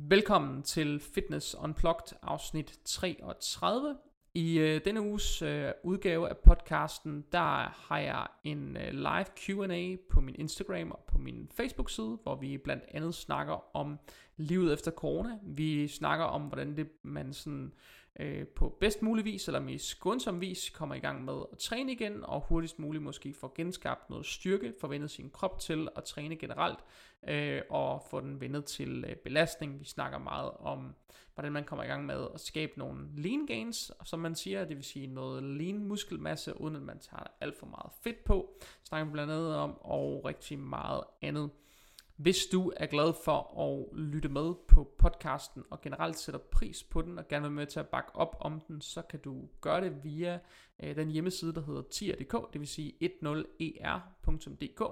Velkommen til Fitness Unplugged afsnit 33. I øh, denne uges øh, udgave af podcasten, der har jeg en øh, live Q&A på min Instagram og på min Facebook-side, hvor vi blandt andet snakker om livet efter corona. Vi snakker om, hvordan det man sådan øh, Øh, på bedst mulig vis, eller mest skånsom vis, kommer i gang med at træne igen, og hurtigst muligt måske få genskabt noget styrke, får vendet sin krop til at træne generelt, øh, og få den vendet til øh, belastning. Vi snakker meget om, hvordan man kommer i gang med at skabe nogle lean gains, som man siger, det vil sige noget lean muskelmasse, uden at man tager alt for meget fedt på. Snakker vi blandt andet om, og rigtig meget andet. Hvis du er glad for at lytte med på podcasten og generelt sætter pris på den og gerne vil med til at bakke op om den, så kan du gøre det via øh, den hjemmeside, der hedder tier.dk, det vil sige 10er.dk. E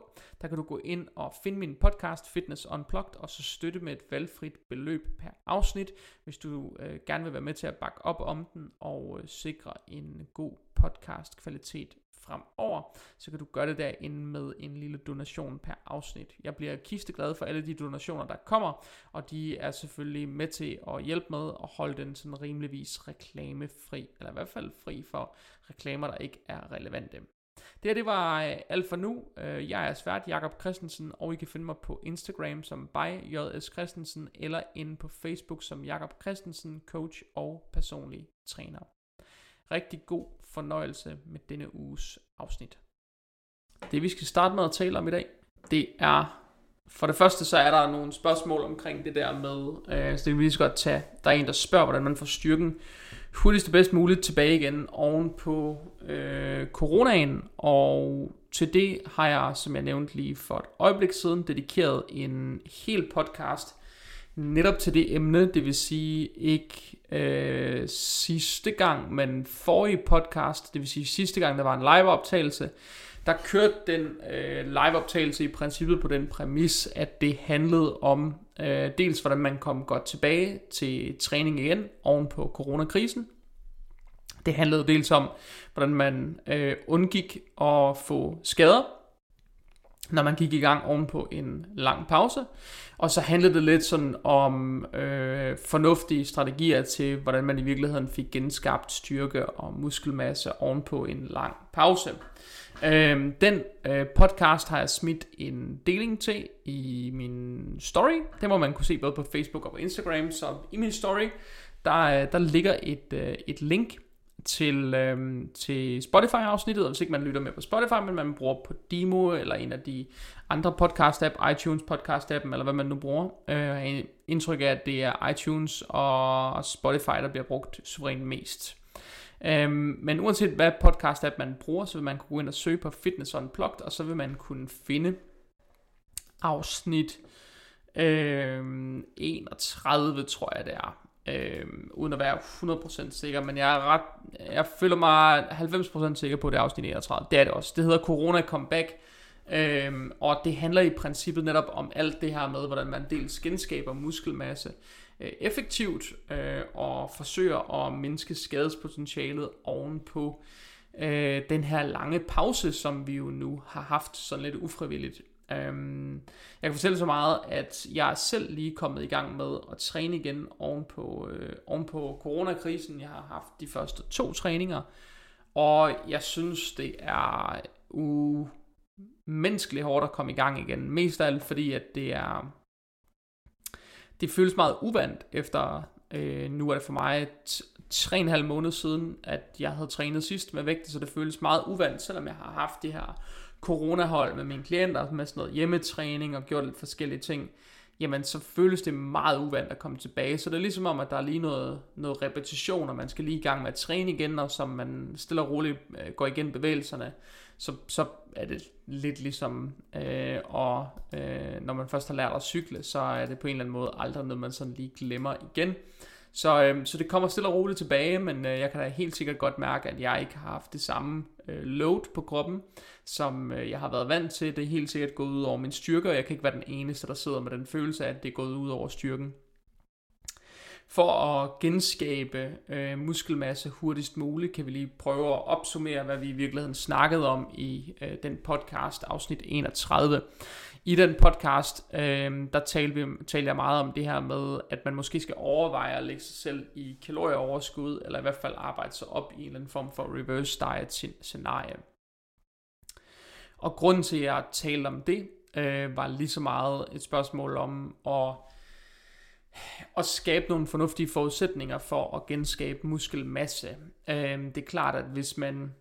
der kan du gå ind og finde min podcast Fitness Unplugged og så støtte med et valgfrit beløb per afsnit, hvis du øh, gerne vil være med til at bakke op om den og øh, sikre en god podcast kvalitet fremover, så kan du gøre det derinde med en lille donation per afsnit. Jeg bliver kisteglad for alle de donationer, der kommer, og de er selvfølgelig med til at hjælpe med at holde den sådan rimeligvis reklamefri, eller i hvert fald fri for reklamer, der ikke er relevante. Det her, det var øh, alt for nu. Øh, jeg er svært Jakob Christensen, og I kan finde mig på Instagram som by JS Christensen, eller inde på Facebook som Jakob Christensen, coach og personlig træner. Rigtig god fornøjelse med denne uges afsnit. Det vi skal starte med at tale om i dag, det er for det første så er der nogle spørgsmål omkring det der med, øh, så det kan vi lige så godt tage, der er en der spørger, hvordan man får styrken hurtigst og bedst muligt tilbage igen oven på øh, coronaen, og til det har jeg, som jeg nævnte lige for et øjeblik siden, dedikeret en hel podcast netop til det emne, det vil sige ikke øh, sidste gang, men forrige podcast, det vil sige sidste gang, der var en liveoptagelse, der kørte den øh, liveoptagelse i princippet på den præmis, at det handlede om øh, dels hvordan man kom godt tilbage til træning igen oven på coronakrisen. Det handlede dels om, hvordan man øh, undgik at få skader, når man gik i gang oven på en lang pause. Og så handlede det lidt sådan om øh, fornuftige strategier til, hvordan man i virkeligheden fik genskabt styrke og muskelmasse ovenpå en lang pause. Øh, den øh, podcast har jeg smidt en deling til i min story. Det må man kunne se både på Facebook og på Instagram. Så i min story, der, øh, der ligger et, øh, et link til, øhm, til Spotify-afsnittet, og hvis ikke man lytter med på Spotify, men man bruger på Demo, eller en af de andre podcast-app, iTunes podcast-appen, eller hvad man nu bruger. Øh, indtryk af, at det er iTunes og Spotify, der bliver brugt suverænt mest. Øhm, men uanset hvad podcast-app man bruger, så vil man kunne gå ind og søge på Fitness Unplugged, og så vil man kunne finde afsnit øh, 31, tror jeg det er øh, uden at være 100% sikker, men jeg er ret, jeg føler mig 90% sikker på, at det er afsnit 31. Det er det også. Det hedder Corona Comeback, øh, og det handler i princippet netop om alt det her med, hvordan man dels genskaber muskelmasse øh, effektivt, øh, og forsøger at mindske skadespotentialet ovenpå øh, den her lange pause, som vi jo nu har haft sådan lidt ufrivilligt Øhm, jeg kan fortælle så meget, at jeg er selv lige kommet i gang med at træne igen oven på, øh, oven på coronakrisen. Jeg har haft de første to træninger, og jeg synes, det er umenneskeligt hårdt at komme i gang igen. Mest af alt fordi, at det er... Det føles meget uvandt efter... Øh, nu er det for mig tre en halv måned siden, at jeg havde trænet sidst med vægt, så det føles meget uvandt, selvom jeg har haft det her coronahold med mine klienter, med sådan noget hjemmetræning og gjort lidt forskellige ting, jamen så føles det meget uvandt at komme tilbage. Så det er ligesom om, at der er lige noget, noget repetition, og man skal lige i gang med at træne igen, og så man stille og roligt øh, går igen bevægelserne, så, så er det lidt ligesom, øh, og øh, når man først har lært at cykle, så er det på en eller anden måde aldrig noget, man sådan lige glemmer igen. Så, øh, så det kommer stille og roligt tilbage, men øh, jeg kan da helt sikkert godt mærke, at jeg ikke har haft det samme øh, load på kroppen, som øh, jeg har været vant til. Det er helt sikkert gået ud over min styrke, og jeg kan ikke være den eneste, der sidder med den følelse af, at det er gået ud over styrken. For at genskabe øh, muskelmasse hurtigst muligt, kan vi lige prøve at opsummere, hvad vi i virkeligheden snakkede om i øh, den podcast afsnit 31. I den podcast, øh, der talte, vi, talte jeg meget om det her med, at man måske skal overveje at lægge sig selv i kalorieoverskud, eller i hvert fald arbejde sig op i en eller anden form for reverse diet scenarie. Og grunden til, at jeg talte om det, øh, var lige så meget et spørgsmål om at, at skabe nogle fornuftige forudsætninger for at genskabe muskelmasse. Øh, det er klart, at hvis man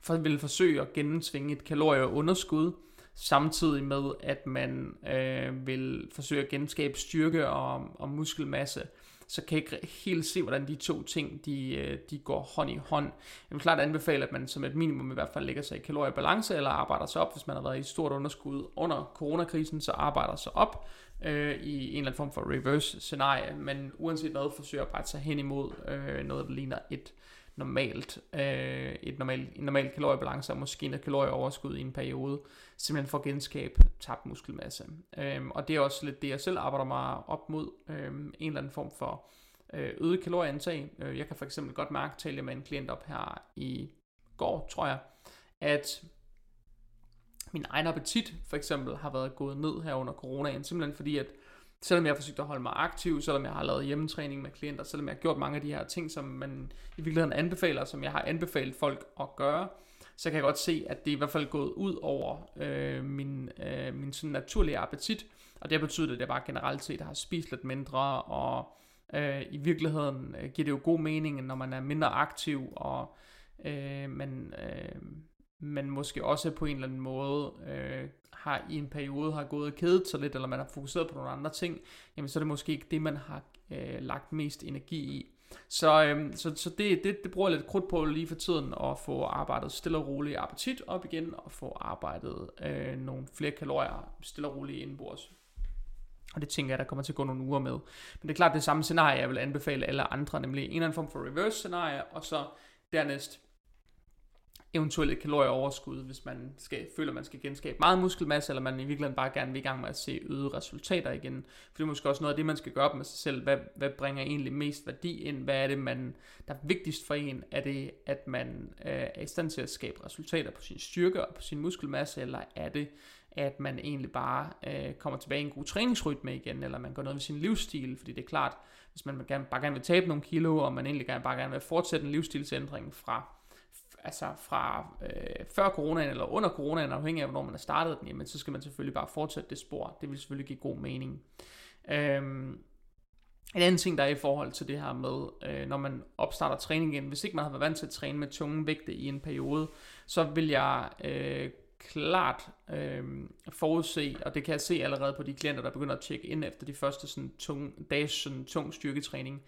for, vil forsøge at gennemtvinge et kalorieunderskud, samtidig med, at man øh, vil forsøge at genskabe styrke og, og muskelmasse, så kan jeg ikke helt se, hvordan de to ting, de, øh, de går hånd i hånd. Jeg vil klart anbefale, at man som et minimum i hvert fald lægger sig i kaloriebalance, eller arbejder sig op, hvis man har været i stort underskud under coronakrisen, så arbejder sig op øh, i en eller anden form for reverse scenarie, men uanset hvad, forsøger at arbejde sig hen imod øh, noget, der ligner et normalt, øh, et normalt, en normal kaloriebalance, og måske en kalorieoverskud i en periode, simpelthen for at genskabe tabt muskelmasse. Øhm, og det er også lidt det, jeg selv arbejder mig op mod, øhm, en eller anden form for øh, øget kalorieantag. Øh, jeg kan for eksempel godt mærke, talte med en klient op her i går, tror jeg, at min egen appetit for eksempel har været gået ned her under coronaen, simpelthen fordi at selvom jeg har forsøgt at holde mig aktiv, selvom jeg har lavet hjemmetræning med klienter, selvom jeg har gjort mange af de her ting, som man i virkeligheden anbefaler, som jeg har anbefalet folk at gøre, så kan jeg godt se, at det er i hvert fald gået ud over øh, min, øh, min sådan naturlige appetit, og det har betydet, at jeg bare generelt set har spist lidt mindre, og øh, i virkeligheden øh, giver det jo god mening, når man er mindre aktiv, og øh, man, øh, man måske også på en eller anden måde øh, har i en periode har gået og kedet sig lidt, eller man har fokuseret på nogle andre ting, jamen så er det måske ikke det, man har øh, lagt mest energi i. Så, øhm, så, så det, det, det bruger jeg lidt krudt på lige for tiden, at få arbejdet stille og roligt appetit op igen, og få arbejdet øh, nogle flere kalorier stille og roligt indenbords. Og det tænker jeg, der kommer til at gå nogle uger med. Men det er klart det samme scenarie, jeg vil anbefale alle andre, nemlig en eller anden form for reverse scenarie, og så dernæst eventuelle kalorieoverskud, hvis man skal, føler, man skal genskabe meget muskelmasse, eller man i virkeligheden bare gerne vil i gang med at se øgede resultater igen. For det er måske også noget af det, man skal gøre op med sig selv. Hvad, hvad bringer egentlig mest værdi ind? Hvad er det, man, der er vigtigst for en? Er det, at man øh, er i stand til at skabe resultater på sin styrke og på sin muskelmasse, eller er det, at man egentlig bare øh, kommer tilbage i en god træningsrytme igen, eller man gør noget ved sin livsstil, fordi det er klart, hvis man gerne, bare gerne vil tabe nogle kilo, og man egentlig gerne, bare gerne vil fortsætte en livsstilsændring fra altså fra øh, før coronaen eller under coronaen, afhængig af hvornår man har startet den, jamen, så skal man selvfølgelig bare fortsætte det spor. Det vil selvfølgelig give god mening. Øhm, en anden ting, der er i forhold til det her med, øh, når man opstarter træning igen, hvis ikke man har været vant til at træne med tunge vægte i en periode, så vil jeg øh, klart øh, forudse, og det kan jeg se allerede på de klienter, der begynder at tjekke ind efter de første sådan, tung, dages sådan, tung styrketræning,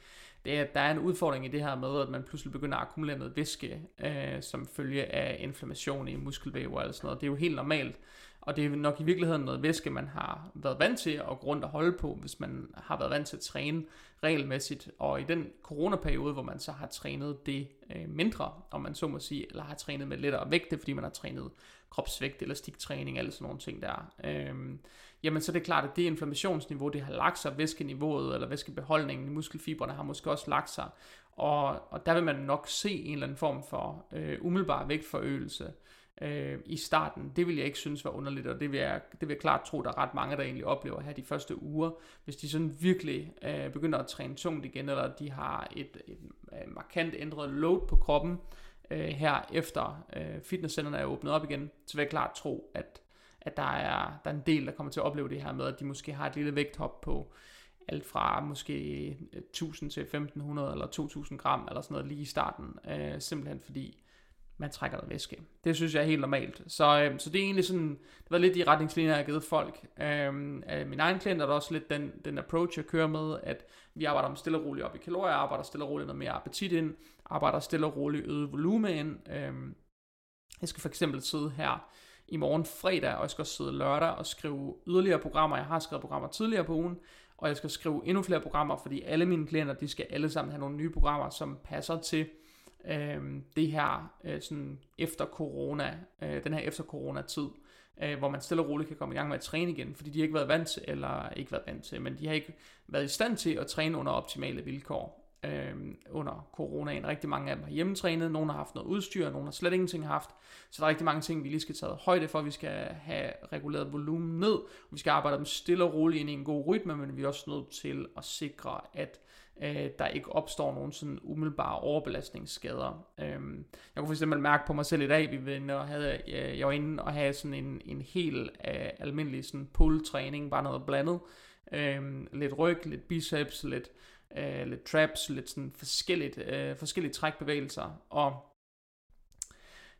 det er, der er en udfordring i det her med, at man pludselig begynder at akkumulere noget væske, øh, som følge af inflammation i muskelvæv og sådan noget. Det er jo helt normalt, og det er nok i virkeligheden noget væske, man har været vant til at grund rundt og holde på, hvis man har været vant til at træne regelmæssigt. Og i den coronaperiode, hvor man så har trænet det øh, mindre, om man så må sige, eller har trænet med lettere vægte, fordi man har trænet kropsvægt, elastiktræning, alle sådan nogle ting der, øh, jamen så er det klart, at det inflammationsniveau, det har lagt sig, væskeniveauet eller væskebeholdningen i muskelfiberne har måske også lagt sig, og, og der vil man nok se en eller anden form for øh, umiddelbar vægtforøgelse øh, i starten. Det vil jeg ikke synes var underligt, og det vil, jeg, det vil jeg klart tro, der er ret mange, der egentlig oplever her de første uger, hvis de sådan virkelig øh, begynder at træne tungt igen, eller de har et, et, et markant ændret load på kroppen, øh, her efter øh, fitnesscenterne er åbnet op igen, så vil jeg klart tro, at at der er, der er en del, der kommer til at opleve det her med, at de måske har et lille vægthop på alt fra måske øh, 1000 til 1500 eller 2000 gram eller sådan noget lige i starten, øh, simpelthen fordi man trækker noget væske. Det synes jeg er helt normalt. Så, øh, så det er egentlig sådan, det var lidt de retningslinjer, jeg har givet folk. Øh, øh, min egen klient er der også lidt den, den approach, jeg kører med, at vi arbejder om stille og roligt op i kalorier, arbejder stille og roligt noget mere appetit ind, arbejder stille og roligt øget volumen ind. Øh, jeg skal for eksempel sidde her i morgen fredag, og jeg skal også sidde lørdag og skrive yderligere programmer. Jeg har skrevet programmer tidligere på ugen, og jeg skal skrive endnu flere programmer, fordi alle mine klienter, de skal alle sammen have nogle nye programmer, som passer til øh, det her øh, sådan efter corona, øh, den her efter corona tid, øh, hvor man stille og roligt kan komme i gang med at træne igen, fordi de har ikke været vant til, eller ikke været vant til, men de har ikke været i stand til at træne under optimale vilkår øh, under coronaen. Rigtig mange af dem har hjemmetrænet, nogle har haft noget udstyr, nogle har slet ingenting haft. Så der er rigtig mange ting, vi lige skal tage højde for. Vi skal have reguleret volumen ned, vi skal arbejde dem stille og roligt ind i en god rytme, men vi er også nødt til at sikre, at øh, der ikke opstår nogen sådan umiddelbare overbelastningsskader. Øh, jeg kunne for eksempel mærke på mig selv i dag, vi var havde, øh, jeg var inde og have sådan en, en helt øh, almindelig sådan pull-træning, bare noget blandet. Øh, lidt ryg, lidt biceps, lidt, øh, lidt traps, lidt sådan forskelligt, øh, forskellige trækbevægelser. Og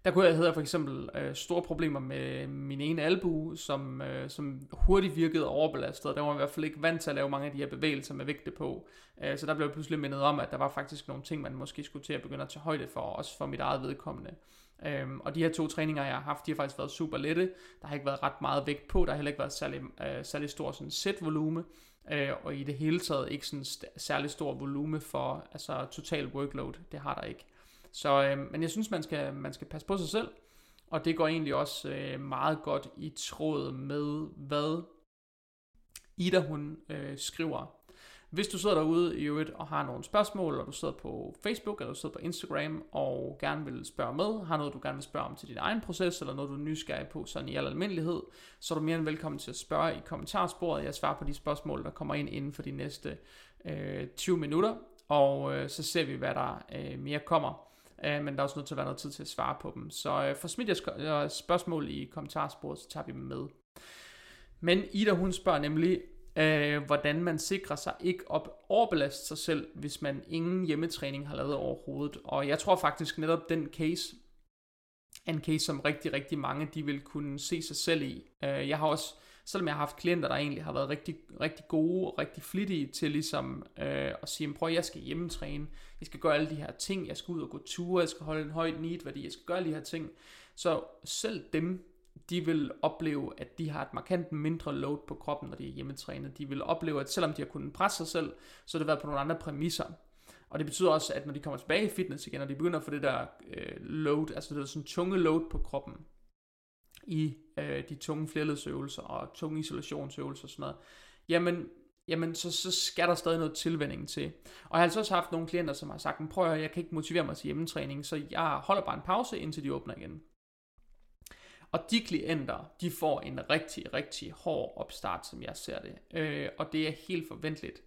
der kunne jeg have for eksempel øh, store problemer med min ene albu, som, øh, som hurtigt virkede overbelastet, der var i hvert fald ikke vant til at lave mange af de her bevægelser med vægte på. Øh, så der blev jeg pludselig mindet om, at der var faktisk nogle ting, man måske skulle til at begynde at tage højde for, også for mit eget vedkommende. Øhm, og de her to træninger, jeg har haft, de har faktisk været super lette. Der har ikke været ret meget vægt på. Der har heller ikke været særlig, øh, særlig stor sådan set-volume. Øh, og i det hele taget ikke sådan særlig stor volume for altså total workload. Det har der ikke. Så, øh, men jeg synes, man skal, man skal passe på sig selv, og det går egentlig også øh, meget godt i tråd med, hvad Ida hun øh, skriver. Hvis du sidder derude i øvrigt og har nogle spørgsmål, og du sidder på Facebook eller du sidder på Instagram og gerne vil spørge med, har noget du gerne vil spørge om til din egen proces, eller noget du er nysgerrig på sådan i al almindelighed, så er du mere end velkommen til at spørge i kommentarsporet. Jeg svarer på de spørgsmål, der kommer ind inden for de næste øh, 20 minutter, og øh, så ser vi, hvad der øh, mere kommer øh, men der er også nødt til at være noget tid til at svare på dem. Så øh, for smidt jeres øh, spørgsmål i kommentarsporet, så tager vi dem med. Men Ida, hun spørger nemlig, øh, hvordan man sikrer sig ikke op overbelaste sig selv, hvis man ingen hjemmetræning har lavet overhovedet. Og jeg tror faktisk netop den case, en case, som rigtig, rigtig mange de vil kunne se sig selv i. Øh, jeg har også selvom jeg har haft klienter, der egentlig har været rigtig, rigtig gode og rigtig flittige til ligesom øh, at sige, prøv jeg skal hjemmetræne, jeg skal gøre alle de her ting, jeg skal ud og gå ture, jeg skal holde en høj need værdi, jeg skal gøre alle de her ting. Så selv dem, de vil opleve, at de har et markant mindre load på kroppen, når de er hjemmetrænet. De vil opleve, at selvom de har kunnet presse sig selv, så har det været på nogle andre præmisser. Og det betyder også, at når de kommer tilbage i fitness igen, og de begynder at få det der øh, load, altså det der sådan tunge load på kroppen, i øh, de tunge flerledsøvelser og tunge isolationsøvelser og sådan noget, jamen, jamen så, så skal der stadig noget tilvænding til. Og jeg har altså også haft nogle klienter, som har sagt, prøv at jeg kan ikke motivere mig til hjemmetræning, så jeg holder bare en pause, indtil de åbner igen. Og de klienter, de får en rigtig, rigtig hård opstart, som jeg ser det. Øh, og det er helt forventeligt.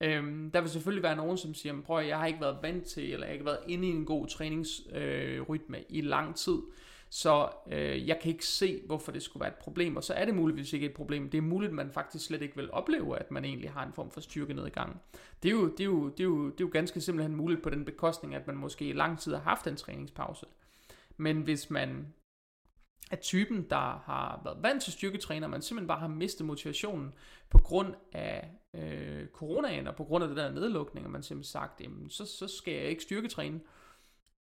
Øh, der vil selvfølgelig være nogen, som siger, prøv at jeg har ikke været vant til, eller jeg har ikke været inde i en god træningsrytme øh, i lang tid. Så øh, jeg kan ikke se, hvorfor det skulle være et problem, og så er det muligvis ikke et problem. Det er muligt, at man faktisk slet ikke vil opleve, at man egentlig har en form for styrkenedgang. Det er jo, det er jo, det er jo, det er jo ganske simpelthen muligt på den bekostning, at man måske i lang tid har haft en træningspause. Men hvis man er typen, der har været vant til styrketræner, man simpelthen bare har mistet motivationen på grund af øh, coronaen og på grund af det der nedlukning, og man simpelthen sagt, jamen, så, så skal jeg ikke styrketræne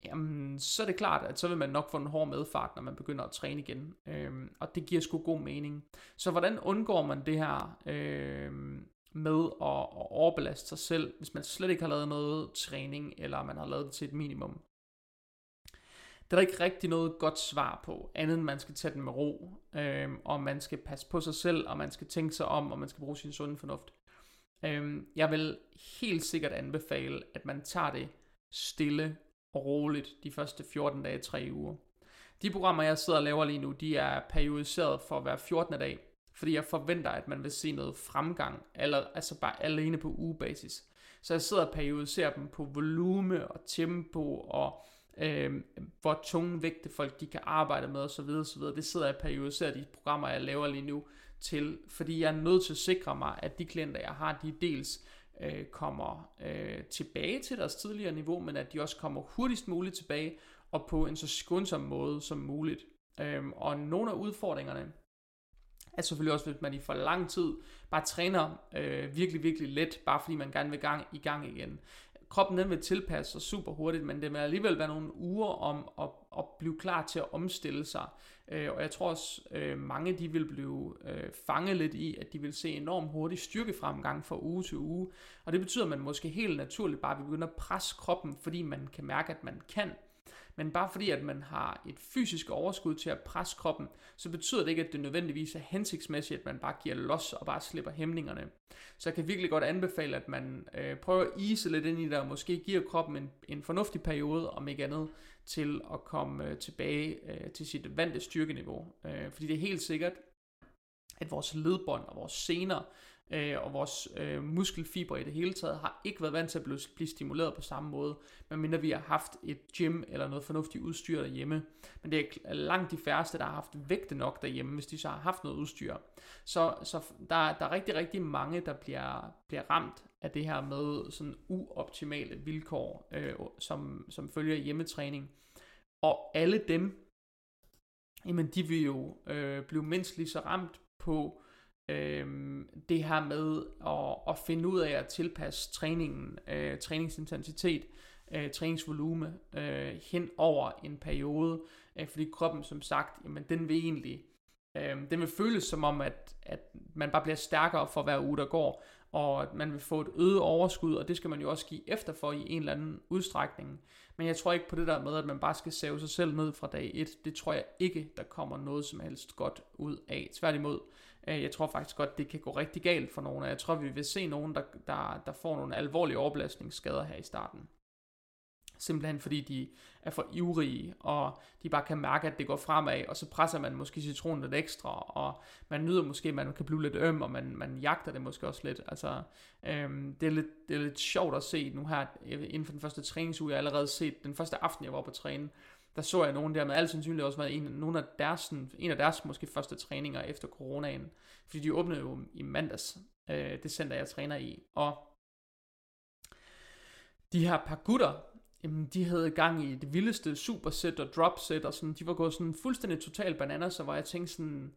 jamen, så er det klart, at så vil man nok få en hård medfart, når man begynder at træne igen. Øhm, og det giver sgu god mening. Så hvordan undgår man det her øhm, med at, at overbelaste sig selv, hvis man slet ikke har lavet noget træning, eller man har lavet det til et minimum? Det er der ikke rigtig noget godt svar på, andet end man skal tage den med ro, øhm, og man skal passe på sig selv, og man skal tænke sig om, og man skal bruge sin sunde fornuft. Øhm, jeg vil helt sikkert anbefale, at man tager det stille og roligt de første 14 dage, 3 uger. De programmer, jeg sidder og laver lige nu, de er periodiseret for hver 14. dag, fordi jeg forventer, at man vil se noget fremgang, eller, altså bare alene på ugebasis. Så jeg sidder og periodiserer dem på volume og tempo og øh, hvor tunge vægte folk de kan arbejde med osv. osv. Det sidder jeg og periodiserer de programmer, jeg laver lige nu til, fordi jeg er nødt til at sikre mig, at de klienter, jeg har, de dels øh, kommer øh, tilbage til deres tidligere niveau, men at de også kommer hurtigst muligt tilbage, og på en så skånsom måde som muligt. Øhm, og nogle af udfordringerne er selvfølgelig også, hvis man i for lang tid bare træner øh, virkelig, virkelig let, bare fordi man gerne vil gang, i gang igen. Kroppen den vil tilpasse sig super hurtigt, men det vil alligevel være nogle uger om at, at blive klar til at omstille sig. Øh, og jeg tror også, øh, mange de vil blive øh, fanget lidt i, at de vil se enormt hurtig styrkefremgang fra uge til uge. Og det betyder, at man måske helt naturligt bare vil begynde at presse kroppen, fordi man kan mærke, at man kan. Men bare fordi, at man har et fysisk overskud til at presse kroppen, så betyder det ikke, at det nødvendigvis er hensigtsmæssigt, at man bare giver los og bare slipper hæmningerne. Så jeg kan virkelig godt anbefale, at man øh, prøver at ise lidt ind i det, og måske giver kroppen en, en fornuftig periode, om ikke andet, til at komme øh, tilbage øh, til sit vante styrkeniveau. Øh, fordi det er helt sikkert, at vores ledbånd og vores sener øh, og vores øh, muskelfibre i det hele taget har ikke været vant til at blive, blive stimuleret på samme måde, medmindre vi har haft et gym eller noget fornuftigt udstyr derhjemme. Men det er langt de færreste, der har haft vægte nok derhjemme, hvis de så har haft noget udstyr. Så, så der, der er rigtig, rigtig mange, der bliver, bliver ramt af det her med sådan uoptimale vilkår, øh, som, som følger hjemmetræning. Og alle dem, jamen de vil jo øh, blive mindst lige så ramt på øh, det her med at, at finde ud af at tilpasse træningen, øh, træningsintensitet, øh, træningsvolume øh, hen over en periode, øh, fordi kroppen som sagt, jamen den vil egentlig, øh, den vil føles som om, at, at man bare bliver stærkere for hver uge, der går, og at man vil få et øget overskud, og det skal man jo også give efter for i en eller anden udstrækning. Men jeg tror ikke på det der med, at man bare skal save sig selv ned fra dag 1. Det tror jeg ikke, der kommer noget som helst godt ud af. Tværtimod, øh, Øh, jeg tror faktisk godt, det kan gå rigtig galt for nogen, og jeg tror, vi vil se nogen, der, der, der får nogle alvorlige overbelastningsskader her i starten. Simpelthen fordi de er for ivrige, og de bare kan mærke, at det går fremad, og så presser man måske citronen lidt ekstra, og man nyder måske, at man kan blive lidt øm, og man, man jagter det måske også lidt. Altså, øhm, det, er lidt, det er lidt sjovt at se nu her, øh, inden for den første træningsuge, jeg har allerede set, den første aften, jeg var på træne, der så jeg nogen der med al sandsynlighed også været en, nogle af deres, sådan, en af deres måske første træninger efter coronaen, fordi de åbnede jo i mandags, øh, det center jeg træner i, og de her par gutter, jamen de havde gang i det vildeste superset og dropset og sådan, de var gået sådan fuldstændig total bananer, så var jeg tænkte sådan,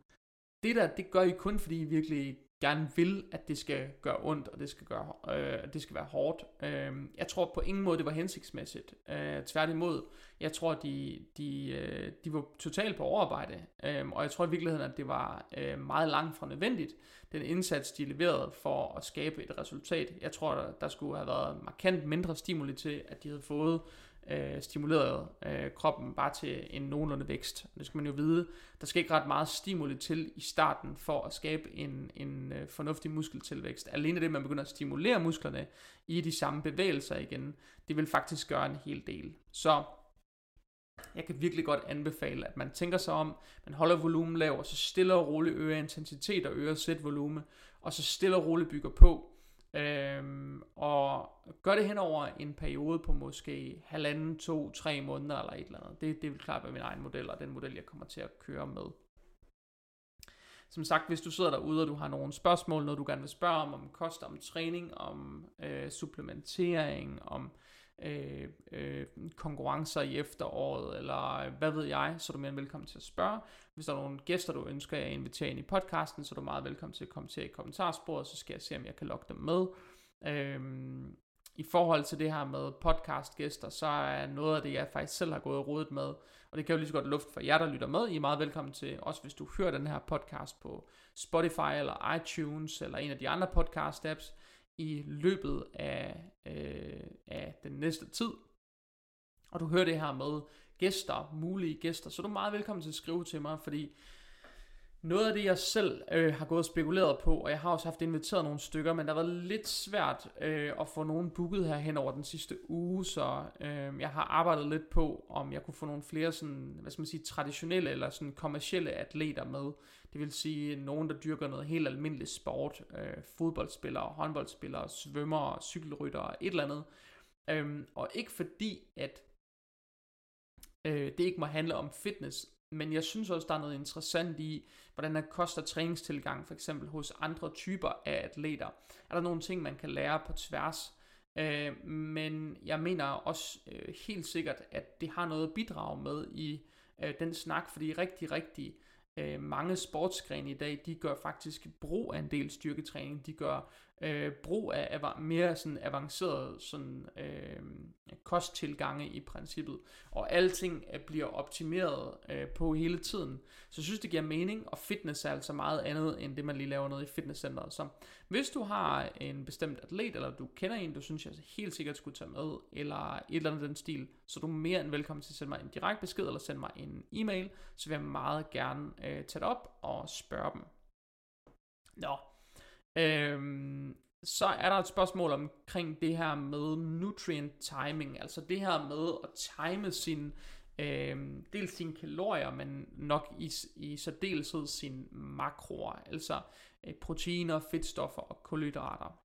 det der, det gør I kun, fordi I virkelig gerne vil, at det skal gøre ondt, og det skal, gøre, øh, det skal være hårdt. Øh, jeg tror på ingen måde, det var hensigtsmæssigt. Øh, tværtimod, jeg tror, de, de, øh, de var totalt på overarbejde, øh, og jeg tror i virkeligheden, at det var øh, meget langt fra nødvendigt, den indsats, de leverede for at skabe et resultat. Jeg tror, der, der skulle have været markant mindre stimuli til, at de havde fået øh, Øh, stimuleret øh, kroppen bare til en nogenlunde vækst. Det skal man jo vide. Der skal ikke ret meget stimuli til i starten for at skabe en, en øh, fornuftig muskeltilvækst. Alene det, man begynder at stimulere musklerne i de samme bevægelser igen, det vil faktisk gøre en hel del. Så jeg kan virkelig godt anbefale, at man tænker sig om, man holder volumen lav, og så stille og roligt øger intensitet og øger sæt volume, og så stille og roligt bygger på. Øhm, og gør det hen over en periode på måske halvanden, to, tre måneder eller et eller andet. Det, det vil klart være min egen model, og den model, jeg kommer til at køre med. Som sagt, hvis du sidder derude, og du har nogle spørgsmål, noget du gerne vil spørge om, om kost, om træning, om øh, supplementering, om øh, Øh, øh, konkurrencer i efteråret, eller hvad ved jeg, så er du mere end velkommen til at spørge. Hvis der er nogle gæster, du ønsker, jeg inviterer ind i podcasten, så er du meget velkommen til at kommentere i kommentarsporet, så skal jeg se, om jeg kan lokke dem med. Øhm, I forhold til det her med podcastgæster, så er noget af det, jeg faktisk selv har gået rodet med, og det kan jo lige så godt luft for jer, der lytter med. I er meget velkommen til, også hvis du hører den her podcast på Spotify eller iTunes, eller en af de andre podcast apps, i løbet af, øh, af den næste tid. Og du hører det her med gæster, mulige gæster, så du er meget velkommen til at skrive til mig, fordi noget af det, jeg selv øh, har gået og spekuleret på, og jeg har også haft inviteret nogle stykker, men der har været lidt svært øh, at få nogen booket her hen over den sidste uge, så øh, jeg har arbejdet lidt på, om jeg kunne få nogle flere sådan, hvad skal man sige, traditionelle eller sådan kommercielle atleter med. Det vil sige nogen, der dyrker noget helt almindeligt sport, øh, fodboldspillere, håndboldspillere, svømmere, cykelryttere, et eller andet. Øh, og ikke fordi, at øh, det ikke må handle om fitness, men jeg synes også, der er noget interessant i, hvordan der koster træningstilgang, for eksempel hos andre typer af atleter. Er der nogle ting, man kan lære på tværs? Øh, men jeg mener også øh, helt sikkert, at det har noget at bidrage med i øh, den snak, fordi rigtig, rigtig øh, mange sportsgrene i dag, de gør faktisk brug af en del styrketræning. De gør øh, brug af av- mere sådan avanceret sådan, øh, kosttilgange i princippet. Og alting øh, bliver optimeret øh, på hele tiden. Så jeg synes, det giver mening, og fitness er altså meget andet, end det man lige laver noget i fitnesscenteret. Så Hvis du har en bestemt atlet, eller du kender en, du synes, jeg helt sikkert skulle tage med, eller et eller andet den stil, så er du mere end velkommen til at sende mig en direkte besked, eller sende mig en e-mail, så vil jeg meget gerne øh, tage det op og spørge dem. Nå, øhm, så er der et spørgsmål omkring det her med nutrient timing, altså det her med at time sin, øh, dels sine kalorier, men nok i, i særdeleshed sine makroer, altså øh, proteiner, fedtstoffer og kulhydrater.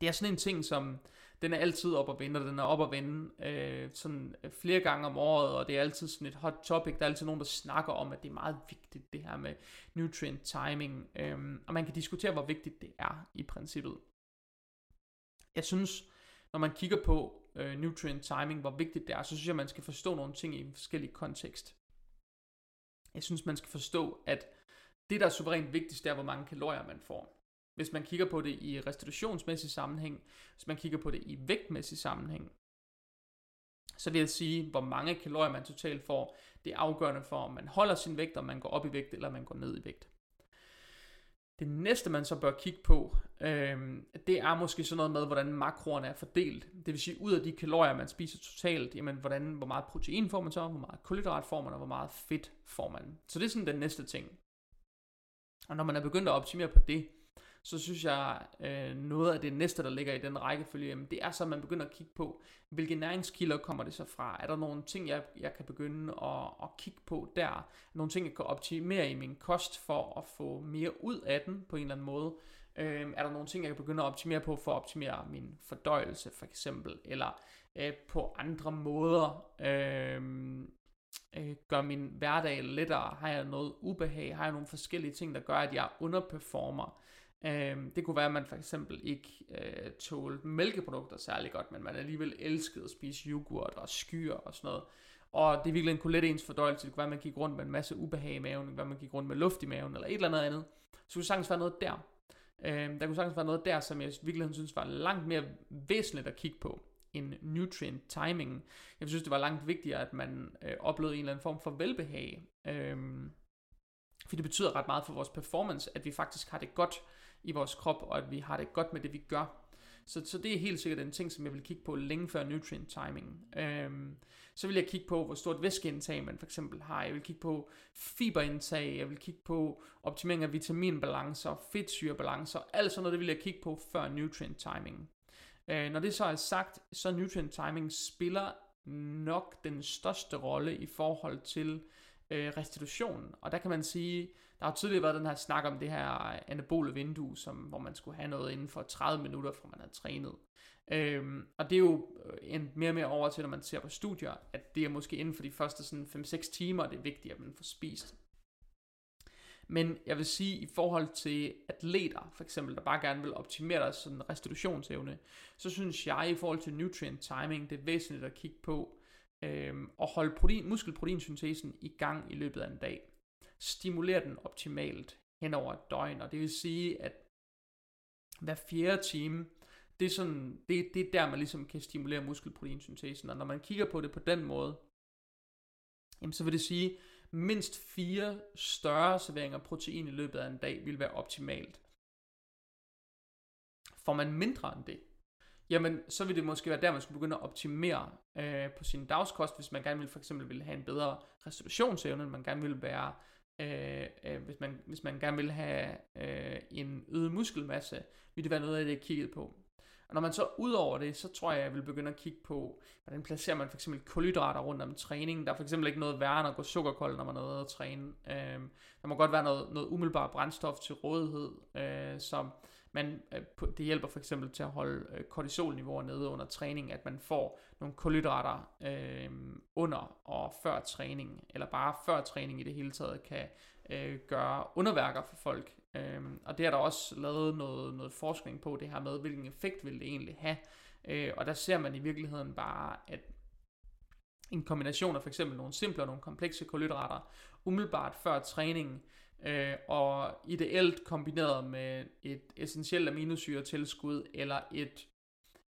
Det er sådan en ting, som den er altid op at vende, og den er op at vende øh, sådan øh, flere gange om året, og det er altid sådan et hot topic. Der er altid nogen, der snakker om, at det er meget vigtigt, det her med nutrient timing. Øh, og man kan diskutere, hvor vigtigt det er i princippet. Jeg synes, når man kigger på øh, nutrient timing, hvor vigtigt det er, så synes jeg, man skal forstå nogle ting i en forskellig kontekst. Jeg synes, man skal forstå, at det, der er suverænt vigtigst, er, hvor mange kalorier man får. Hvis man kigger på det i restitutionsmæssig sammenhæng, hvis man kigger på det i vægtmæssig sammenhæng, så vil jeg sige, hvor mange kalorier man totalt får, det er afgørende for, om man holder sin vægt, om man går op i vægt, eller man går ned i vægt. Det næste, man så bør kigge på, øh, det er måske sådan noget med, hvordan makroerne er fordelt. Det vil sige, ud af de kalorier, man spiser totalt, jamen, hvordan, hvor meget protein får man så, hvor meget kulhydrat får man, og hvor meget fedt får man. Så det er sådan den næste ting. Og når man er begyndt at optimere på det, så synes jeg, øh, noget af det næste, der ligger i den rækkefølge, jamen, det er så, at man begynder at kigge på, hvilke næringskilder kommer det så fra? Er der nogle ting, jeg, jeg kan begynde at, at kigge på der? Nogle ting, jeg kan optimere i min kost for at få mere ud af den på en eller anden måde? Øh, er der nogle ting, jeg kan begynde at optimere på for at optimere min fordøjelse for eksempel? Eller øh, på andre måder øh, øh, gør min hverdag lettere? Har jeg noget ubehag? Har jeg nogle forskellige ting, der gør, at jeg underperformer? Øhm, det kunne være, at man for eksempel ikke øh, tålte mælkeprodukter særlig godt, men man alligevel elskede at spise yoghurt og skyer og sådan noget. Og det virkelig kunne lette ens fordøjelse. Det kunne være, at man gik rundt med en masse ubehag i maven. Det kunne være, at man gik rundt med luft i maven eller et eller andet andet. Så kunne sagtens være noget der. Øhm, der kunne sagtens være noget der, som jeg virkelig synes var langt mere væsentligt at kigge på end nutrient timing. Jeg synes, det var langt vigtigere, at man øh, oplevede en eller anden form for velbehag. Øhm, for det betyder ret meget for vores performance, at vi faktisk har det godt i vores krop, og at vi har det godt med det, vi gør. Så, så det er helt sikkert en ting, som jeg vil kigge på længe før nutrient timing. Øhm, så vil jeg kigge på, hvor stort væskeindtag man for eksempel har. Jeg vil kigge på fiberindtag, jeg vil kigge på optimering af vitaminbalancer, fedtsyrebalancer, alt sådan noget, det vil jeg kigge på før nutrient timing. Øh, når det så er sagt, så nutrient timing spiller nok den største rolle i forhold til øh, restitution. Og der kan man sige, der har tidligere været den her snak om det her anabole vindue, som, hvor man skulle have noget inden for 30 minutter, fra man havde trænet. Øhm, og det er jo øh, en mere og mere over til, når man ser på studier, at det er måske inden for de første sådan 5-6 timer, det er vigtigt, at man får spist. Men jeg vil sige, i forhold til atleter, for eksempel, der bare gerne vil optimere deres sådan restitutionsevne, så synes jeg, i forhold til nutrient timing, det er væsentligt at kigge på, øhm, og holde protein, muskelproteinsyntesen i gang i løbet af en dag stimulere den optimalt hen over et døgn. Og det vil sige, at hver fjerde time, det er, sådan, det, det er der, man ligesom kan stimulere muskelproteinsyntesen. Og når man kigger på det på den måde, jamen så vil det sige, mindst fire større serveringer protein i løbet af en dag vil være optimalt. Får man mindre end det, jamen så vil det måske være der, man skulle begynde at optimere øh, på sin dagskost, hvis man gerne vil for eksempel vil have en bedre restitutionsevne, man gerne vil være øh, øh, hvis, man, hvis man gerne vil have øh, en øget muskelmasse, vil det være noget af det, jeg kiggede på. Og når man så ud over det, så tror jeg, jeg vil begynde at kigge på, hvordan placerer man for eksempel kulhydrater rundt om træningen. Der er for eksempel ikke noget værre end at gå sukkerkold, når man er nede at træne. Øh, der må godt være noget, noget umiddelbart brændstof til rådighed, øh, som man, øh, det hjælper for eksempel til at holde øh, kortisolniveauer nede under træning, at man får nogle kulhydrater øh, under og før træning, eller bare før træning i det hele taget, kan øh, gøre underværker for folk. Øh, og det er der også lavet noget, noget forskning på, det her med, hvilken effekt vil det egentlig have. Øh, og der ser man i virkeligheden bare, at en kombination af for eksempel nogle simple og nogle komplekse kulhydrater, umiddelbart før træningen, øh, og ideelt kombineret med et essentielt aminosyretilskud eller et,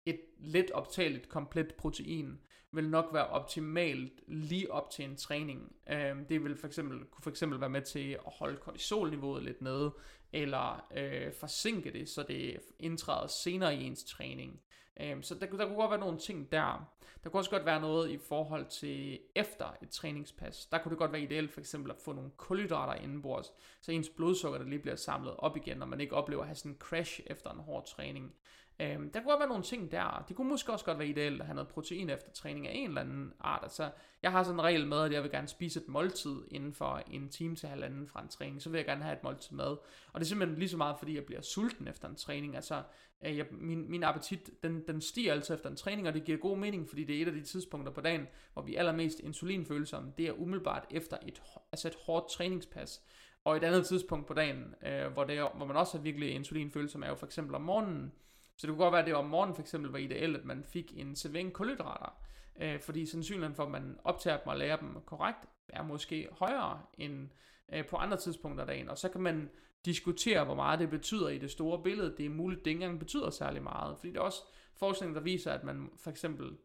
et let optageligt komplet protein, vil nok være optimalt lige op til en træning. Øh, det vil for eksempel, kunne for eksempel være med til at holde kortisolniveauet lidt nede, eller øh, forsinke det, så det indtræder senere i ens træning. Øh, så der, der kunne godt være nogle ting der. Der kunne også godt være noget i forhold til efter et træningspas. Der kunne det godt være ideelt for eksempel at få nogle kulhydrater indenbords, så ens blodsukker der lige bliver samlet op igen, og man ikke oplever at have sådan en crash efter en hård træning. Øhm, der kunne godt være nogle ting der. Det kunne måske også godt være ideelt at have noget protein efter træning af en eller anden art. Altså, jeg har sådan en regel med, at jeg vil gerne spise et måltid inden for en time til halvanden fra en træning. Så vil jeg gerne have et måltid med. Og det er simpelthen lige så meget, fordi jeg bliver sulten efter en træning. Altså, øh, jeg, min, min appetit, den, den stiger altså efter en træning, og det giver god mening, fordi det er et af de tidspunkter på dagen, hvor vi er allermest insulinfølsomme. Det er umiddelbart efter et, altså et hårdt træningspas. Og et andet tidspunkt på dagen, øh, hvor, det er, hvor man også er virkelig insulinfølsom, er jo for eksempel om morgenen, så det kunne godt være, at det om morgenen for eksempel var ideelt, at man fik en servering kulhydrater. Øh, fordi sandsynligheden for, at man optager dem og lærer dem korrekt, er måske højere end øh, på andre tidspunkter af dagen. Og så kan man diskutere, hvor meget det betyder i det store billede. Det er muligt, at det ikke engang betyder særlig meget. Fordi det er også forskning, der viser, at man for eksempel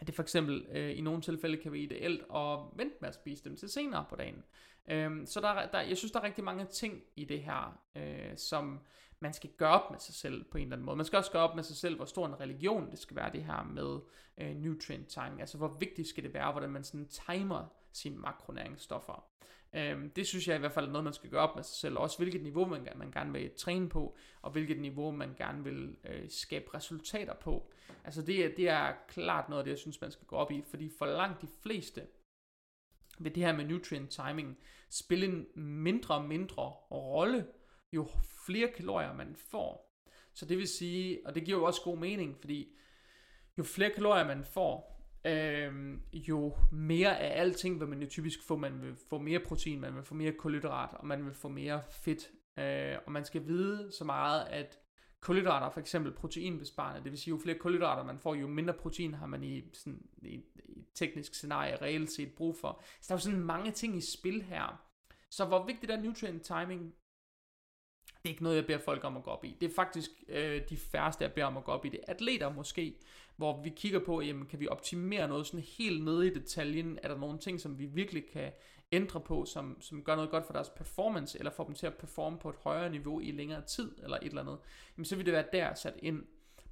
at det for eksempel øh, i nogle tilfælde kan være ideelt at vente med at spise dem til senere på dagen. Øhm, så der, der, jeg synes, der er rigtig mange ting i det her, øh, som man skal gøre op med sig selv på en eller anden måde. Man skal også gøre op med sig selv, hvor stor en religion det skal være det her med øh, nutrient timing. Altså hvor vigtigt skal det være, hvordan man sådan timer sine makronæringsstoffer. Øhm, det synes jeg i hvert fald er noget, man skal gøre op med sig selv. Også hvilket niveau man, man gerne vil træne på, og hvilket niveau man gerne vil øh, skabe resultater på. Altså det, det er klart noget af det, jeg synes, man skal gå op i. Fordi for langt de fleste vil det her med nutrient timing spille en mindre og mindre rolle jo flere kalorier man får. Så det vil sige, og det giver jo også god mening, fordi jo flere kalorier man får, øh, jo mere af alting vil man jo typisk få. Man vil få mere protein, man vil få mere kulhydrat, og man vil få mere fedt. Øh, og man skal vide så meget, at kulhydrater for eksempel proteinbesparende. Det vil sige, jo flere kulhydrater man får, jo mindre protein har man i, sådan, i, i et teknisk scenarie reelt set brug for. Så der er jo sådan mange ting i spil her. Så hvor vigtigt er nutrient timing? Det er ikke noget, jeg beder folk om at gå op i. Det er faktisk øh, de færreste, jeg beder om at gå op i det. Atleter måske, hvor vi kigger på, jamen, kan vi optimere noget sådan helt nede i detaljen? Er der nogle ting, som vi virkelig kan ændre på, som, som gør noget godt for deres performance, eller får dem til at performe på et højere niveau i længere tid, eller et eller andet? Jamen, så vil det være der sat ind.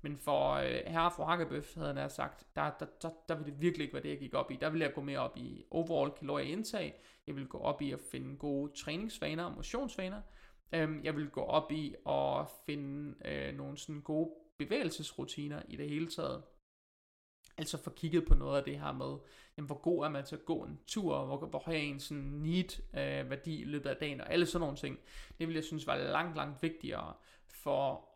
Men for øh, herre fra Hakkebøf, havde han sagt, der, der, der, der vil det virkelig ikke være det, jeg gik op i. Der vil jeg gå mere op i overall kalorieindtag. Jeg vil gå op i at finde gode træningsvaner og motionsvaner. Øhm, jeg vil gå op i at finde øh, nogle sådan gode bevægelsesrutiner i det hele taget. Altså få kigget på noget af det her med, jamen, hvor god er man til at gå en tur, hvor, hvor høj er en sådan need øh, værdi i løbet af dagen, og alle sådan nogle ting. Det vil jeg synes var langt, langt vigtigere for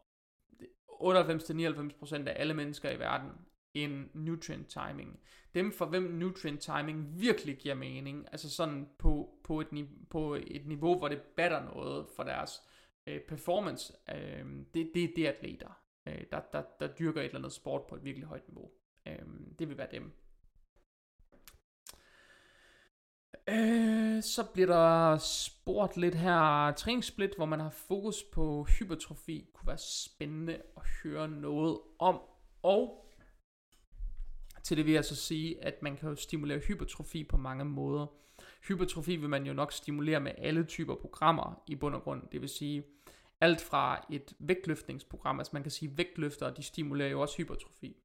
98-99% af alle mennesker i verden end nutrient timing. Dem for hvem nutrient timing virkelig giver mening, altså sådan på, på, et, på et niveau, hvor det batter noget for deres øh, performance, øh, det, det, det er atleter, øh, der, der, der dyrker et eller andet sport på et virkelig højt niveau. Øh, det vil være dem. Øh, så bliver der spurgt lidt her, træningssplit, hvor man har fokus på hypertrofi, kunne være spændende at høre noget om. Og til det vil jeg så sige, at man kan jo stimulere hypertrofi på mange måder. Hypertrofi vil man jo nok stimulere med alle typer programmer i bund og grund. Det vil sige alt fra et vægtløftningsprogram, altså man kan sige vægtløftere, de stimulerer jo også hypertrofi.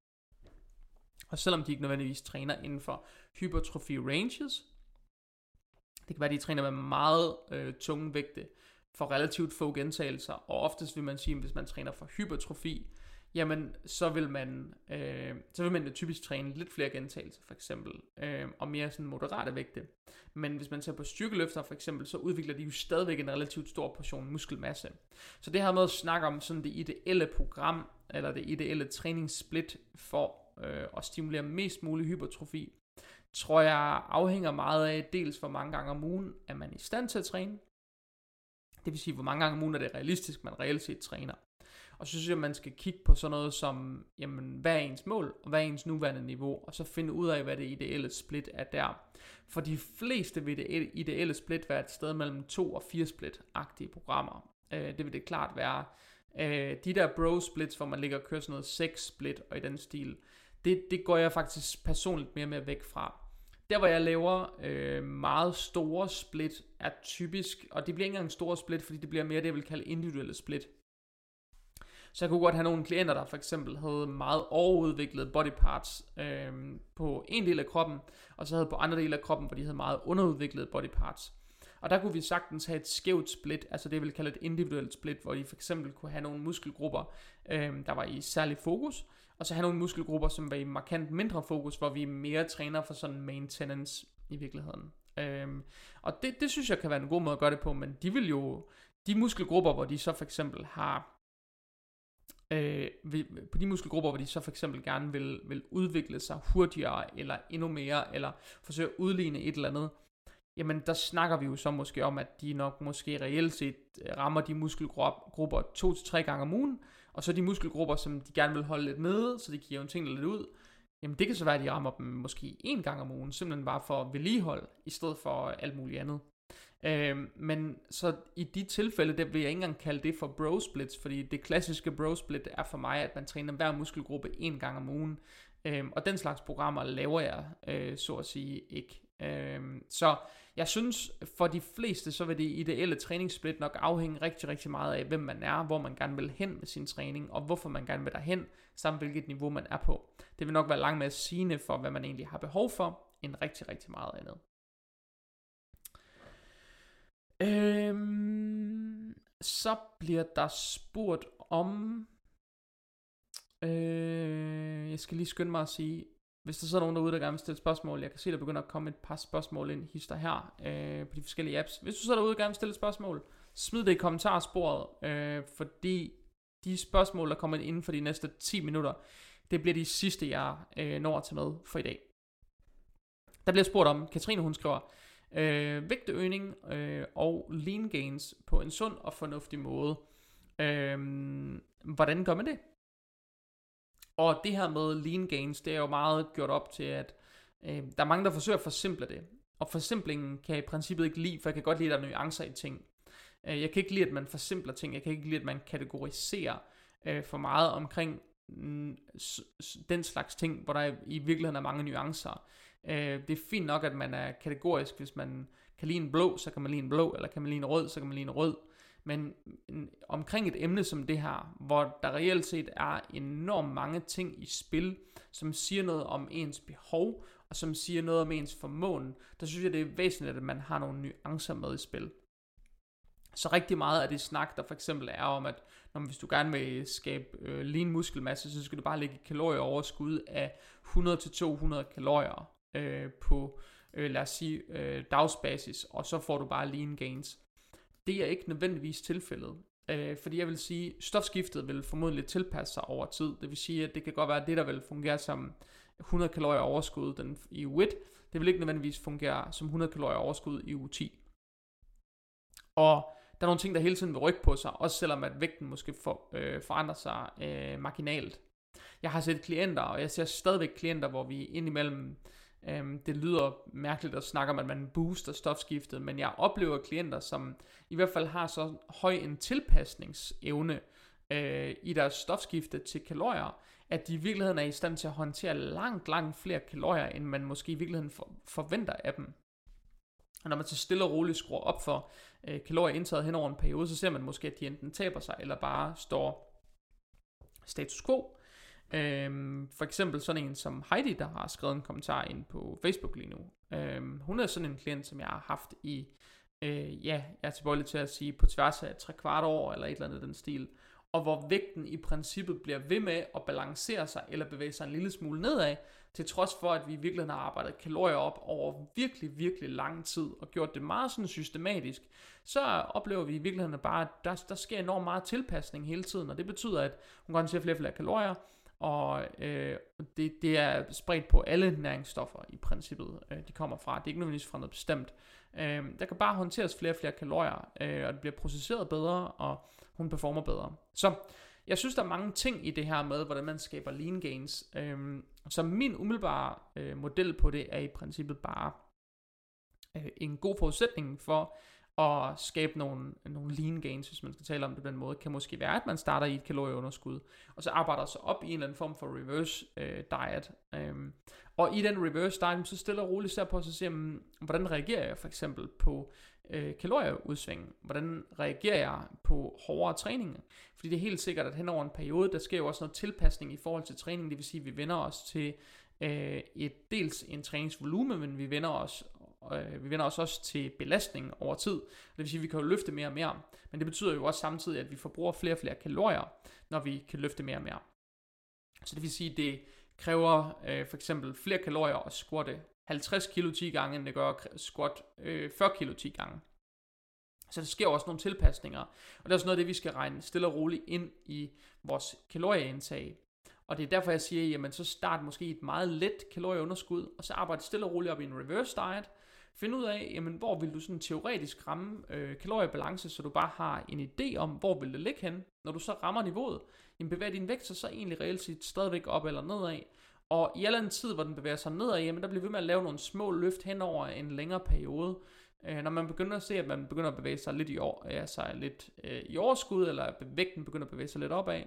Og selvom de ikke nødvendigvis træner inden for hypertrofi ranges, det kan være, at de træner med meget øh, tunge vægte for relativt få gentagelser, og oftest vil man sige, at hvis man træner for hypertrofi, jamen så vil man, øh, så vil man typisk træne lidt flere gentagelser for eksempel, øh, og mere sådan moderate vægte. Men hvis man ser på styrkeløfter for eksempel, så udvikler de jo stadigvæk en relativt stor portion muskelmasse. Så det her med at snakke om sådan det ideelle program, eller det ideelle træningssplit for øh, og stimulere mest mulig hypertrofi, tror jeg afhænger meget af dels hvor mange gange om ugen er man i stand til at træne. Det vil sige, hvor mange gange om ugen er det realistisk, man reelt set træner. Og så synes jeg, at man skal kigge på sådan noget som, jamen, hvad er ens mål, og hvad er ens nuværende niveau, og så finde ud af, hvad det ideelle split er der. For de fleste vil det ideelle split være et sted mellem 2 og 4 split-agtige programmer. Øh, det vil det klart være. Øh, de der bro splits, hvor man ligger og kører sådan noget 6 split og i den stil, det, det går jeg faktisk personligt mere med væk fra. Der hvor jeg laver øh, meget store split er typisk, og det bliver ikke engang store split, fordi det bliver mere det jeg vil kalde individuelle split. Så jeg kunne godt have nogle klienter, der for eksempel havde meget overudviklede body parts øh, på en del af kroppen, og så havde på andre dele af kroppen, hvor de havde meget underudviklede body parts. Og der kunne vi sagtens have et skævt split, altså det vil kalde et individuelt split, hvor de for eksempel kunne have nogle muskelgrupper, øh, der var i særlig fokus, og så have nogle muskelgrupper, som var i markant mindre fokus, hvor vi mere træner for sådan maintenance i virkeligheden. Øhm, og det, det synes jeg kan være en god måde at gøre det på, men de vil jo, de muskelgrupper, hvor de så for eksempel har, øh, på de muskelgrupper, hvor de så for eksempel gerne vil, vil udvikle sig hurtigere, eller endnu mere, eller forsøge at udligne et eller andet, jamen der snakker vi jo så måske om, at de nok måske reelt set øh, rammer de muskelgrupper to til tre gange om ugen, og så de muskelgrupper, som de gerne vil holde lidt nede, så de giver en ting lidt ud, jamen det kan så være, at de rammer dem måske en gang om ugen, simpelthen bare for vedligehold, i stedet for alt muligt andet. Øh, men så i de tilfælde, der vil jeg ikke engang kalde det for bro splits, fordi det klassiske bro split er for mig, at man træner hver muskelgruppe en gang om ugen. Øh, og den slags programmer laver jeg, øh, så at sige, ikke. Øhm, så jeg synes, for de fleste, så vil det ideelle træningssplit nok afhænge rigtig, rigtig meget af, hvem man er, hvor man gerne vil hen med sin træning, og hvorfor man gerne vil derhen, samt hvilket niveau man er på. Det vil nok være langt mere sigende for, hvad man egentlig har behov for, end rigtig, rigtig meget andet. Øhm, så bliver der spurgt om... Øh, jeg skal lige skynde mig at sige, hvis der så nogen derude, der gerne vil stille spørgsmål, jeg kan se, der begynder at komme et par spørgsmål ind, hister her, øh, på de forskellige apps. Hvis du så derude og gerne vil stille et spørgsmål, smid det i kommentarsporet, øh, fordi de spørgsmål, der kommer ind inden for de næste 10 minutter, det bliver de sidste, jeg øh, når til med for i dag. Der bliver spurgt om, Katrine hun skriver, øh, vægteøgning øh, og lean gains på en sund og fornuftig måde. Øh, hvordan gør man det? Og det her med lean gains, det er jo meget gjort op til, at øh, der er mange, der forsøger at forsimple det. Og forsimplingen kan jeg i princippet ikke lide, for jeg kan godt lide, at der er nuancer i ting. Øh, jeg kan ikke lide, at man forsimpler ting. Jeg kan ikke lide, at man kategoriserer øh, for meget omkring mm, den slags ting, hvor der i virkeligheden er mange nuancer. Øh, det er fint nok, at man er kategorisk, hvis man kan lide en blå, så kan man lide en blå, eller kan man lide en rød, så kan man lide en rød. Men omkring et emne som det her, hvor der reelt set er enormt mange ting i spil, som siger noget om ens behov, og som siger noget om ens formåen, der synes jeg, det er væsentligt, at man har nogle nuancer med i spil. Så rigtig meget af det snak, der for eksempel er om, at når man, hvis du gerne vil skabe øh, lean muskelmasse, så skal du bare lægge kalorieoverskud af 100-200 kalorier øh, på, øh, lad os sige, øh, dagsbasis, og så får du bare lean gains. Det er ikke nødvendigvis tilfældet. Øh, fordi jeg vil sige, stofskiftet vil formodentlig tilpasse sig over tid. Det vil sige, at det kan godt være, at det, der vil fungere som 100 kalorier overskud den, i uge 1, det vil ikke nødvendigvis fungere som 100 kalorier overskud i uge 10. Og der er nogle ting, der hele tiden vil rykke på sig, også selvom at vægten måske for, øh, forandrer sig øh, marginalt. Jeg har set klienter, og jeg ser stadigvæk klienter, hvor vi indimellem Øhm, det lyder mærkeligt at snakke om, at man booster stofskiftet, men jeg oplever klienter, som i hvert fald har så høj en tilpasningsevne øh, i deres stofskifte til kalorier, at de i virkeligheden er i stand til at håndtere langt, langt flere kalorier, end man måske i virkeligheden for, forventer af dem. Og når man så stille og roligt skruer op for øh, kalorieindtaget hen over en periode, så ser man måske, at de enten taber sig, eller bare står status quo. Øhm, for eksempel sådan en som Heidi, der har skrevet en kommentar ind på Facebook lige nu. Øhm, hun er sådan en klient, som jeg har haft i, øh, ja, jeg er tilbøjelig til at sige, på tværs af tre kvart år, eller et eller andet den stil. Og hvor vægten i princippet bliver ved med at balancere sig, eller bevæge sig en lille smule nedad, til trods for, at vi i virkeligheden har arbejdet kalorier op over virkelig, virkelig lang tid, og gjort det meget sådan systematisk, så oplever vi i virkeligheden bare, at der, der sker enormt meget tilpasning hele tiden, og det betyder, at hun kan se flere og flere kalorier, og øh, det, det er spredt på alle næringsstoffer i princippet, øh, de kommer fra. Det er ikke nødvendigvis fra noget bestemt. Øh, der kan bare håndteres flere og flere kalorier, øh, og det bliver processeret bedre, og hun performer bedre. Så jeg synes, der er mange ting i det her med, hvordan man skaber lean gains. Øh, så min umiddelbare øh, model på det er i princippet bare øh, en god forudsætning for og skabe nogle, nogle lean gains, hvis man skal tale om det på den måde, kan måske være, at man starter i et kalorieunderskud, og så arbejder sig op i en eller anden form for reverse øh, diet. Øhm, og i den reverse diet, så stiller og roligt ser på, så siger man, hvordan reagerer jeg for eksempel på øh, kalorieudsving? Hvordan reagerer jeg på hårdere træning? Fordi det er helt sikkert, at hen over en periode, der sker jo også noget tilpasning i forhold til træning, det vil sige, at vi vender os til øh, et, dels en træningsvolumen, men vi vender os øh, vi vender os også til belastning over tid. Det vil sige, at vi kan jo løfte mere og mere. Men det betyder jo også samtidig, at vi forbruger flere og flere kalorier, når vi kan løfte mere og mere. Så det vil sige, at det kræver øh, for eksempel flere kalorier at squatte 50 kilo 10 gange, end det gør at squat øh, 40 kilo 10 gange. Så der sker også nogle tilpasninger. Og det er også noget af det, vi skal regne stille og roligt ind i vores kalorieindtag. Og det er derfor, jeg siger, jamen så start måske et meget let kalorieunderskud, og så arbejde stille og roligt op i en reverse diet. Find ud af, jamen, hvor vil du sådan teoretisk ramme øh, kaloriebalance, så du bare har en idé om, hvor vil det ligge hen. Når du så rammer niveauet, jamen bevæger din vægt sig så egentlig reelt set stadigvæk op eller nedad. Og i en tid, hvor den bevæger sig nedad, jamen der bliver vi ved med at lave nogle små løft hen over en længere periode. Øh, når man begynder at se, at man begynder at bevæge sig lidt i, år, øh, altså lidt øh, i overskud, eller vægten begynder at bevæge sig lidt opad,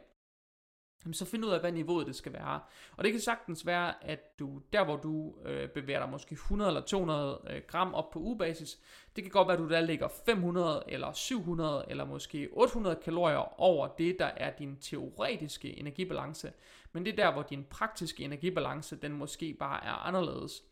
jamen så find ud af, hvad niveauet det skal være. Og det kan sagtens være, at du der, hvor du øh, bevæger dig måske 100 eller 200 øh, gram op på ugebasis, det kan godt være, at du der ligger 500 eller 700 eller måske 800 kalorier over det, der er din teoretiske energibalance. Men det er der, hvor din praktiske energibalance, den måske bare er anderledes.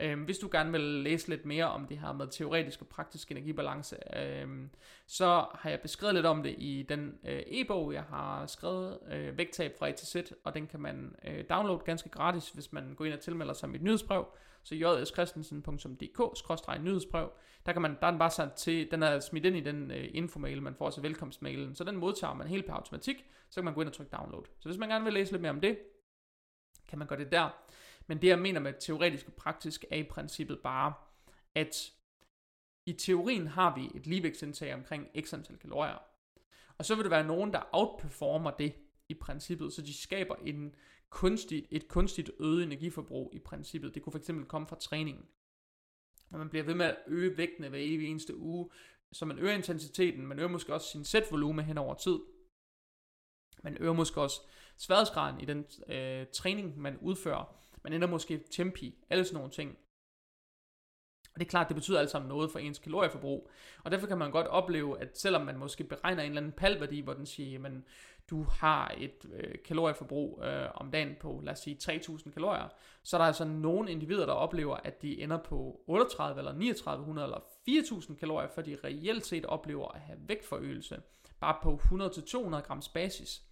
Øhm, hvis du gerne vil læse lidt mere om det her med teoretisk og praktisk energibalance, øhm, så har jeg beskrevet lidt om det i den øh, e-bog, jeg har skrevet, øh, Vægttab fra A til Z, og den kan man øh, downloade ganske gratis, hvis man går ind og tilmelder sig mit nyhedsbrev. Så jskristensen.dk-nyhedsbrev, der kan man, der er den bare sat til, den er smidt ind i den øh, infomail, man får til velkomstmailen, så den modtager man helt per automatik, så kan man gå ind og trykke download. Så hvis man gerne vil læse lidt mere om det, kan man gøre det der. Men det jeg mener med teoretisk og praktisk er i princippet bare, at i teorien har vi et ligevægtsindtag omkring x antal kalorier. Og så vil der være nogen, der outperformer det i princippet, så de skaber en kunstigt, et kunstigt øget energiforbrug i princippet. Det kunne fx komme fra træningen. Når man bliver ved med at øge vægtene hver evig eneste uge, så man øger intensiteten, man øger måske også sin sætvolume hen over tid. Man øger måske også sværhedsgraden i den øh, træning, man udfører. Man ender måske tempi, alle sådan nogle ting. Og det er klart, det betyder alt sammen noget for ens kalorieforbrug. Og derfor kan man godt opleve, at selvom man måske beregner en eller anden palværdi, hvor den siger, at du har et øh, kalorieforbrug øh, om dagen på, lad os sige, 3000 kalorier, så er der altså nogle individer, der oplever, at de ender på 38 eller 3900 eller 4000 kalorier, for de reelt set oplever at have vægtforøgelse, bare på 100-200 grams basis.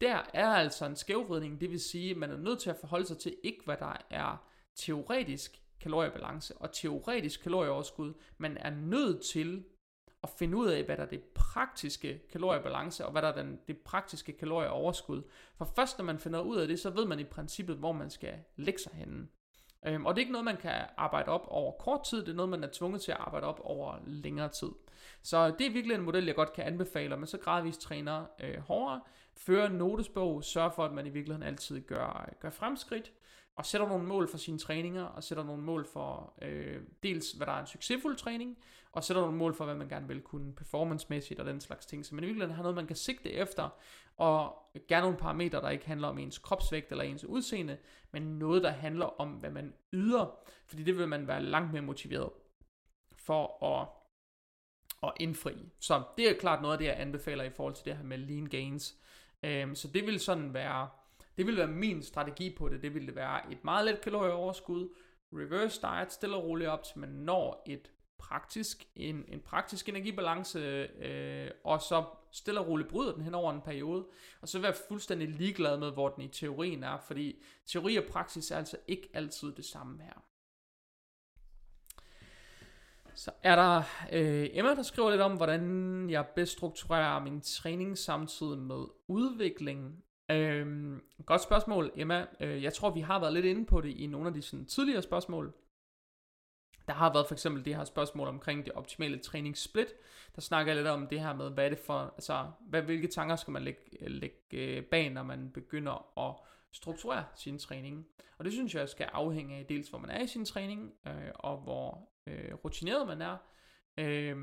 Der er altså en skævvridning, det vil sige, at man er nødt til at forholde sig til ikke, hvad der er teoretisk kaloriebalance og teoretisk kalorieoverskud. Man er nødt til at finde ud af, hvad der er det praktiske kaloriebalance, og hvad der er den, det praktiske kalorieoverskud. For først når man finder ud af det, så ved man i princippet, hvor man skal lægge sig henne. Øhm, og det er ikke noget, man kan arbejde op over kort tid, det er noget, man er tvunget til at arbejde op over længere tid. Så det er virkelig en model, jeg godt kan anbefale, at man så gradvist træner øh, hårdere, fører en notesbog, sørger for, at man i virkeligheden altid gør, øh, gør fremskridt, og sætter nogle mål for sine træninger, og sætter nogle mål for øh, dels, hvad der er en succesfuld træning, og sætter nogle mål for, hvad man gerne vil kunne performancemæssigt og den slags ting. Så man i virkeligheden har noget, man kan sigte efter, og gerne nogle parametre, der ikke handler om ens kropsvægt eller ens udseende, men noget, der handler om, hvad man yder, fordi det vil man være langt mere motiveret for at, at indfri. Så det er klart noget af det, jeg anbefaler i forhold til det her med lean gains. Øhm, så det vil sådan være, det vil være min strategi på det. Det vil være et meget let kalorieoverskud, reverse diet, stille og roligt op til man når et praktisk, en, en praktisk energibalance, øh, og så stille og roligt bryder den hen over en periode, og så være fuldstændig ligeglad med, hvor den i teorien er, fordi teori og praksis er altså ikke altid det samme her. Så er der øh, Emma, der skriver lidt om, hvordan jeg bedst strukturerer min træning samtidig med udviklingen. Øh, godt spørgsmål, Emma. Øh, jeg tror, vi har været lidt inde på det i nogle af de sådan, tidligere spørgsmål. Der har været for eksempel det her spørgsmål omkring det optimale træningssplit. Der snakker jeg lidt om det her med, hvad er det for, altså, hvad, hvilke tanker skal man lægge, øh, lægge øh, bag, når man begynder at strukturere sin træning. Og det synes jeg skal afhænge af dels, hvor man er i sin træning, øh, og hvor øh, rutineret man er, øh,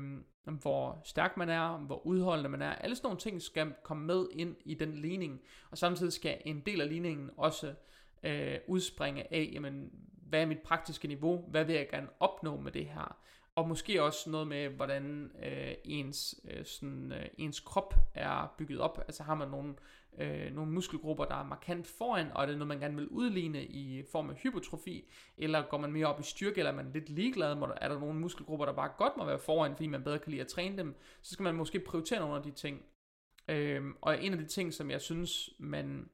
hvor stærk man er, hvor udholdende man er. Alle sådan nogle ting skal komme med ind i den ligning, og samtidig skal en del af ligningen også øh, udspringe af, jamen, hvad er mit praktiske niveau, hvad vil jeg gerne opnå med det her, og måske også noget med, hvordan øh, ens, øh, sådan, øh, ens krop er bygget op. Altså har man nogle, øh, nogle muskelgrupper, der er markant foran, og er det noget, man gerne vil udligne i form af hypotrofi, eller går man mere op i styrke, eller er man lidt ligeglad, må der, er der nogle muskelgrupper, der bare godt må være foran, fordi man bedre kan lide at træne dem, så skal man måske prioritere nogle af de ting. Øh, og en af de ting, som jeg synes, man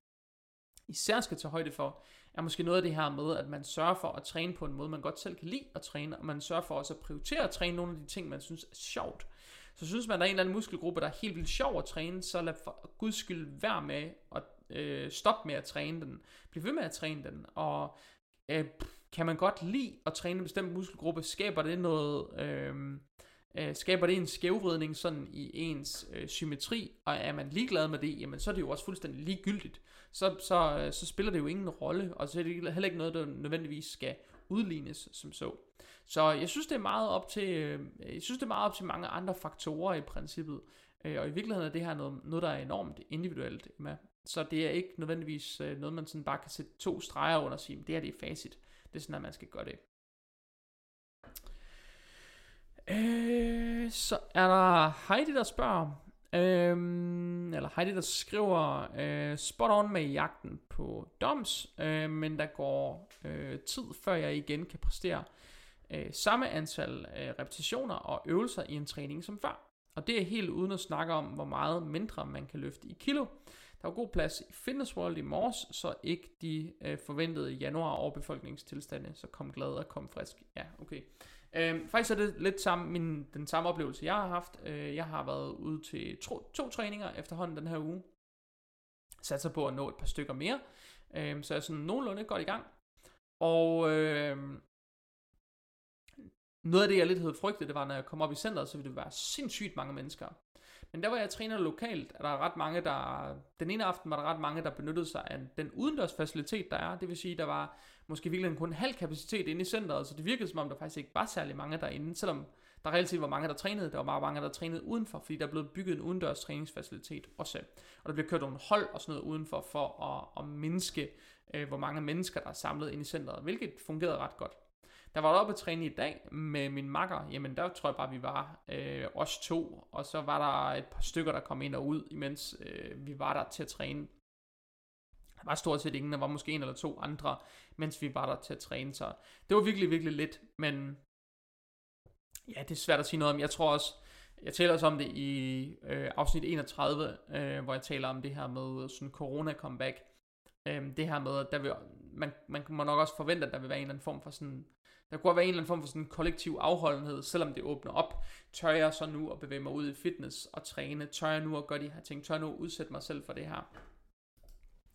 især skal tage højde for, er måske noget af det her med, at man sørger for at træne på en måde, man godt selv kan lide at træne, og man sørger for også at prioritere at træne nogle af de ting, man synes er sjovt. Så synes man, at der er en eller anden muskelgruppe, der er helt vildt sjov at træne, så lad for guds skyld være med at øh, stoppe med at træne den. Bliv ved med at træne den, og øh, kan man godt lide at træne en bestemt muskelgruppe, skaber det noget... Øh, øh, skaber det en skævvridning sådan i ens øh, symmetri, og er man ligeglad med det, jamen så er det jo også fuldstændig ligegyldigt. Så, så, øh, så spiller det jo ingen rolle, og så er det heller ikke noget, der nødvendigvis skal udlignes som så. Så jeg synes, det er meget op til, øh, jeg synes, det er meget op til mange andre faktorer i princippet, øh, og i virkeligheden er det her noget, noget der er enormt individuelt med. Så det er ikke nødvendigvis øh, noget, man sådan bare kan sætte to streger under og sige, det her det er facit. Det er sådan, at man skal gøre det. Øh, så er der Heidi, der spørger, Øhm, eller Heidi, der skriver, øh, spot on med jagten på doms, øh, men der går øh, tid, før jeg igen kan præstere øh, samme antal øh, repetitioner og øvelser i en træning som før. Og det er helt uden at snakke om, hvor meget mindre man kan løfte i kilo. Der var god plads i Fitness World i morges, så ikke de øh, forventede januar overbefolkningstilstande, så kom glad og kom frisk. Ja, okay. Øh, faktisk er det lidt samme, min, den samme oplevelse, jeg har haft. Øh, jeg har været ude til to, to træninger efterhånden den her uge. Satser på at nå et par stykker mere. Øh, så jeg er sådan nogenlunde godt i gang. Og øh, noget af det, jeg lidt havde frygtet, det var, når jeg kom op i centret, så ville det være sindssygt mange mennesker. Men der var jeg træner lokalt, er der ret mange, der... Den ene aften var der ret mange, der benyttede sig af den udendørs facilitet, der er. Det vil sige, der var måske virkelig kun halv kapacitet inde i centret, så det virkede som om, der faktisk ikke var særlig mange derinde, selvom der reelt set var mange, der trænede. Der var bare mange, der trænede udenfor, fordi der blev bygget en udendørs træningsfacilitet også. Og der blev kørt nogle hold og sådan noget udenfor, for at, at mindske, øh, hvor mange mennesker, der er samlet inde i centret, hvilket fungerede ret godt. Der var der oppe at træne i dag med min makker, jamen der tror jeg bare, vi var øh, os to, og så var der et par stykker, der kom ind og ud, imens øh, vi var der til at træne. Der var stort set ingen, der var måske en eller to andre, mens vi var der til at træne, så det var virkelig, virkelig lidt, men ja, det er svært at sige noget om. Jeg tror også, jeg taler også om det i øh, afsnit 31, øh, hvor jeg taler om det her med sådan corona-comeback. Øh, det her med, at der vil, man, man må nok også forvente, at der vil være en eller anden form for sådan der kunne være en eller anden form for sådan kollektiv afholdenhed, selvom det åbner op. Tør jeg så nu at bevæge mig ud i fitness og træne? Tør jeg nu at gøre de her ting? Tør jeg nu at udsætte mig selv for det her?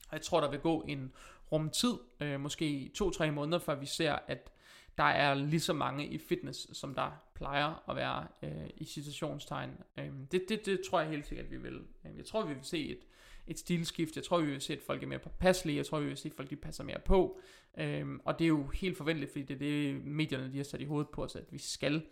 Og jeg tror, der vil gå en rum tid, øh, måske to-tre måneder, før vi ser, at der er lige så mange i fitness, som der plejer at være øh, i situationstegn. Øh, det, det, det tror jeg helt sikkert, at vi vil. Øhm, jeg tror, vi vil se et, et stilskift. Jeg tror, vi vil se, at folk er mere påpasselige. Jeg tror, vi vil se, at folk de passer mere på. Øhm, og det er jo helt forventeligt, fordi det er det, medierne de har sat i hovedet på os, at vi skal.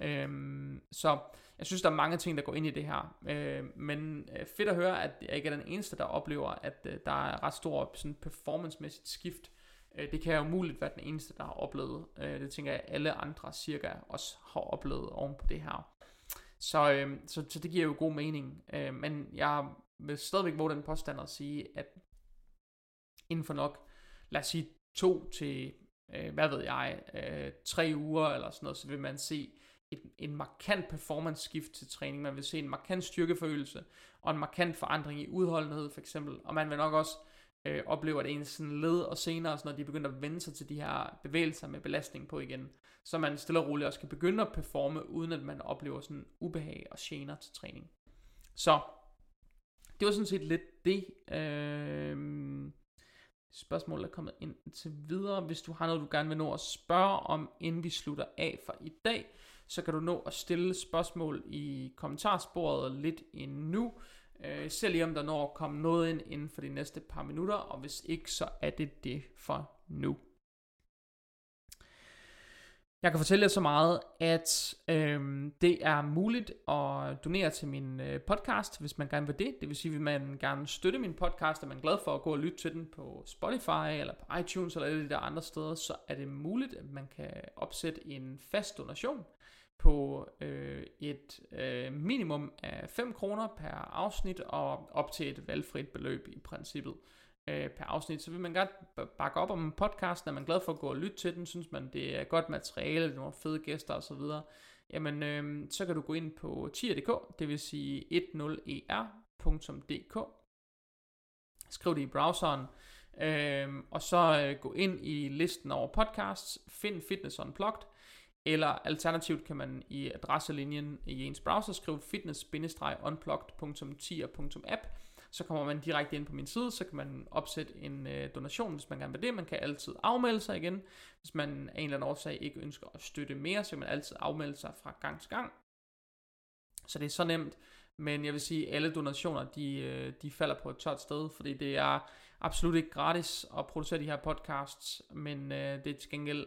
Øhm, så jeg synes, der er mange ting, der går ind i det her. Øhm, men øh, fedt at høre, at jeg ikke er den eneste, der oplever, at øh, der er ret stor sådan performancemæssigt skift. Øh, det kan jo muligt være den eneste, der har oplevet. Øh, det tænker jeg, at alle andre cirka også har oplevet oven på det her. Så, øh, så, så det giver jo god mening. Øh, men jeg vil stadigvæk våge den påstand at sige, at inden for nok, lad os sige to til, øh, hvad ved jeg, øh, tre uger eller sådan noget, så vil man se et, en markant performance skift til træning. Man vil se en markant styrkeforøgelse og en markant forandring i udholdenhed for eksempel. Og man vil nok også øh, opleve, at ens sådan led og senere, når de begynder at vende sig til de her bevægelser med belastning på igen, så man stille og roligt også kan begynde at performe, uden at man oplever sådan ubehag og gener til træning. Så det var sådan set lidt det. Øh, spørgsmål, der er kommet ind til videre. Hvis du har noget, du gerne vil nå at spørge om, inden vi slutter af for i dag, så kan du nå at stille spørgsmål i kommentarsporet lidt endnu. Øh, selv lige om der når at komme noget ind inden for de næste par minutter, og hvis ikke, så er det det for nu. Jeg kan fortælle jer så meget, at øhm, det er muligt at donere til min øh, podcast, hvis man gerne vil det. Det vil sige, at man gerne støtte min podcast, og man er glad for at gå og lytte til den på Spotify, eller på iTunes, eller alle de der andre steder, så er det muligt, at man kan opsætte en fast donation på øh, et øh, minimum af 5 kroner per afsnit, og op til et valgfrit beløb i princippet øh, per afsnit. Så vil man godt bakke op om podcasten, er man glad for at gå og lytte til den, synes man det er godt materiale, det er nogle fede gæster osv., jamen øh, så kan du gå ind på tier.dk, det vil sige 10er.dk, skriv det i browseren, øh, og så øh, gå ind i listen over podcasts, find Fitness Unplugged, eller alternativt kan man i adresselinjen i ens browser skrive fitness-unplugged.tier.app, så kommer man direkte ind på min side, så kan man opsætte en øh, donation, hvis man gerne vil det. Man kan altid afmelde sig igen. Hvis man af en eller anden årsag ikke ønsker at støtte mere, så kan man altid afmelde sig fra gang til gang. Så det er så nemt. Men jeg vil sige, at alle donationer, de, øh, de falder på et tørt sted, fordi det er absolut ikke gratis at producere de her podcasts, men øh, det er til gengæld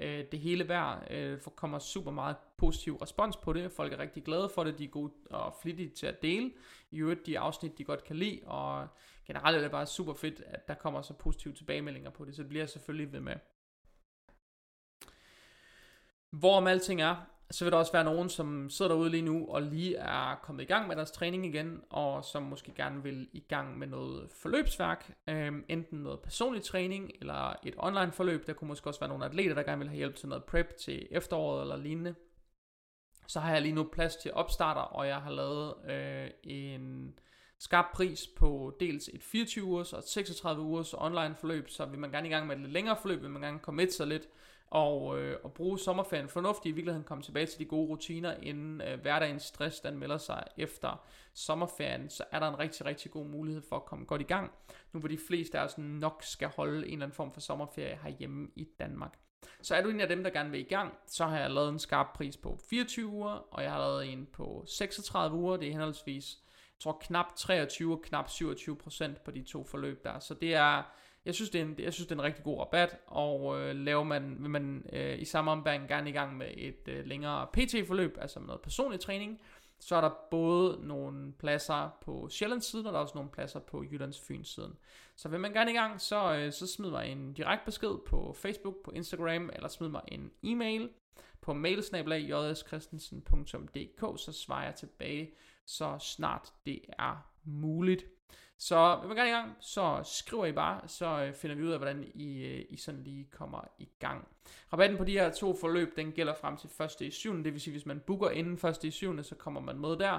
øh, det hele værd. Øh, for kommer super meget positiv respons på det. Folk er rigtig glade for det. De er gode og flittige til at dele. I øvrigt de afsnit, de godt kan lide. Og generelt er det bare super fedt, at der kommer så positive tilbagemeldinger på det. Så det bliver jeg selvfølgelig ved med. Hvorom alting er, så vil der også være nogen, som sidder derude lige nu og lige er kommet i gang med deres træning igen, og som måske gerne vil i gang med noget forløbsværk, øh, enten noget personlig træning eller et online forløb. Der kunne måske også være nogle atleter, der gerne vil have hjælp til noget prep til efteråret eller lignende. Så har jeg lige nu plads til opstarter, og jeg har lavet øh, en skarp pris på dels et 24 ugers og et 36 ugers online forløb, så vil man gerne i gang med et lidt længere forløb, vil man gerne komme med sig lidt, og, øh, og bruge sommerferien fornuftigt, i virkeligheden komme tilbage til de gode rutiner, inden øh, hverdagens stress den melder sig efter sommerferien, så er der en rigtig, rigtig god mulighed for at komme godt i gang, nu hvor de fleste af os nok skal holde en eller anden form for sommerferie herhjemme i Danmark. Så er du en af dem, der gerne vil i gang, så har jeg lavet en skarp pris på 24 uger, og jeg har lavet en på 36 uger, det er henholdsvis, jeg tror knap 23 og knap 27 procent på de to forløb der, så det er jeg synes, det er en, jeg synes, det er en rigtig god rabat, og øh, laver man, vil man øh, i samme ombæring gerne i gang med et øh, længere PT-forløb, altså med noget personlig træning, så er der både nogle pladser på Sjællands siden, og der er også nogle pladser på Jyllands Fyns siden. Så vil man gerne i gang, så, øh, så smid mig en direkte besked på Facebook, på Instagram, eller smid mig en e-mail på mailsnabelag.jskristensen.dk, så svarer jeg tilbage, så snart det er muligt. Så vil man gerne i gang, så skriver I bare, så øh, finder vi ud af, hvordan I, øh, I sådan lige kommer i gang. Rabatten på de her to forløb, den gælder frem til 1. i 7. Det vil sige, hvis man booker inden 1. i 7. så kommer man med der.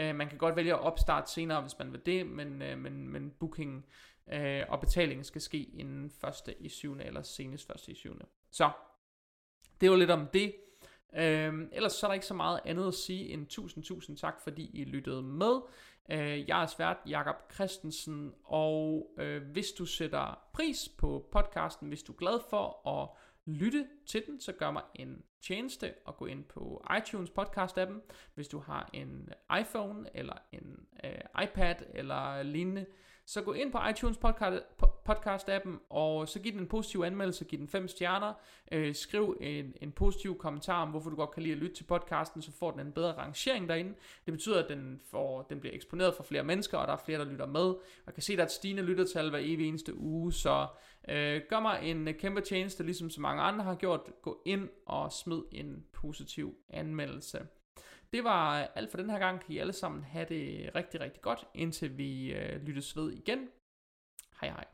Uh, man kan godt vælge at opstarte senere, hvis man vil det, men, men, men booking uh, og betalingen skal ske inden 1. i 7. eller senest 1. i 7. Så, det var lidt om det. Øhm, ellers så er der ikke så meget andet at sige end tusind, tusind tak, fordi I lyttede med. Øh, jeg er svært Jakob Christensen, og øh, hvis du sætter pris på podcasten, hvis du er glad for at lytte til den, så gør mig en tjeneste og gå ind på iTunes podcast-appen. Hvis du har en iPhone eller en øh, iPad eller lignende, så gå ind på iTunes podcast, podcast-appen, og så giv den en positiv anmeldelse, giv den fem stjerner, øh, skriv en, en positiv kommentar om, hvorfor du godt kan lide at lytte til podcasten, så får den en bedre rangering derinde. Det betyder, at den, får, den bliver eksponeret for flere mennesker, og der er flere, der lytter med. Og kan se, at der er et stigende lyttertal hver evig eneste uge, så øh, gør mig en øh, kæmpe tjeneste, ligesom så mange andre har gjort. Gå ind og smid en positiv anmeldelse. Det var øh, alt for den her gang. Kan I alle sammen have det rigtig, rigtig godt, indtil vi øh, lyttes ved igen. Hej hej.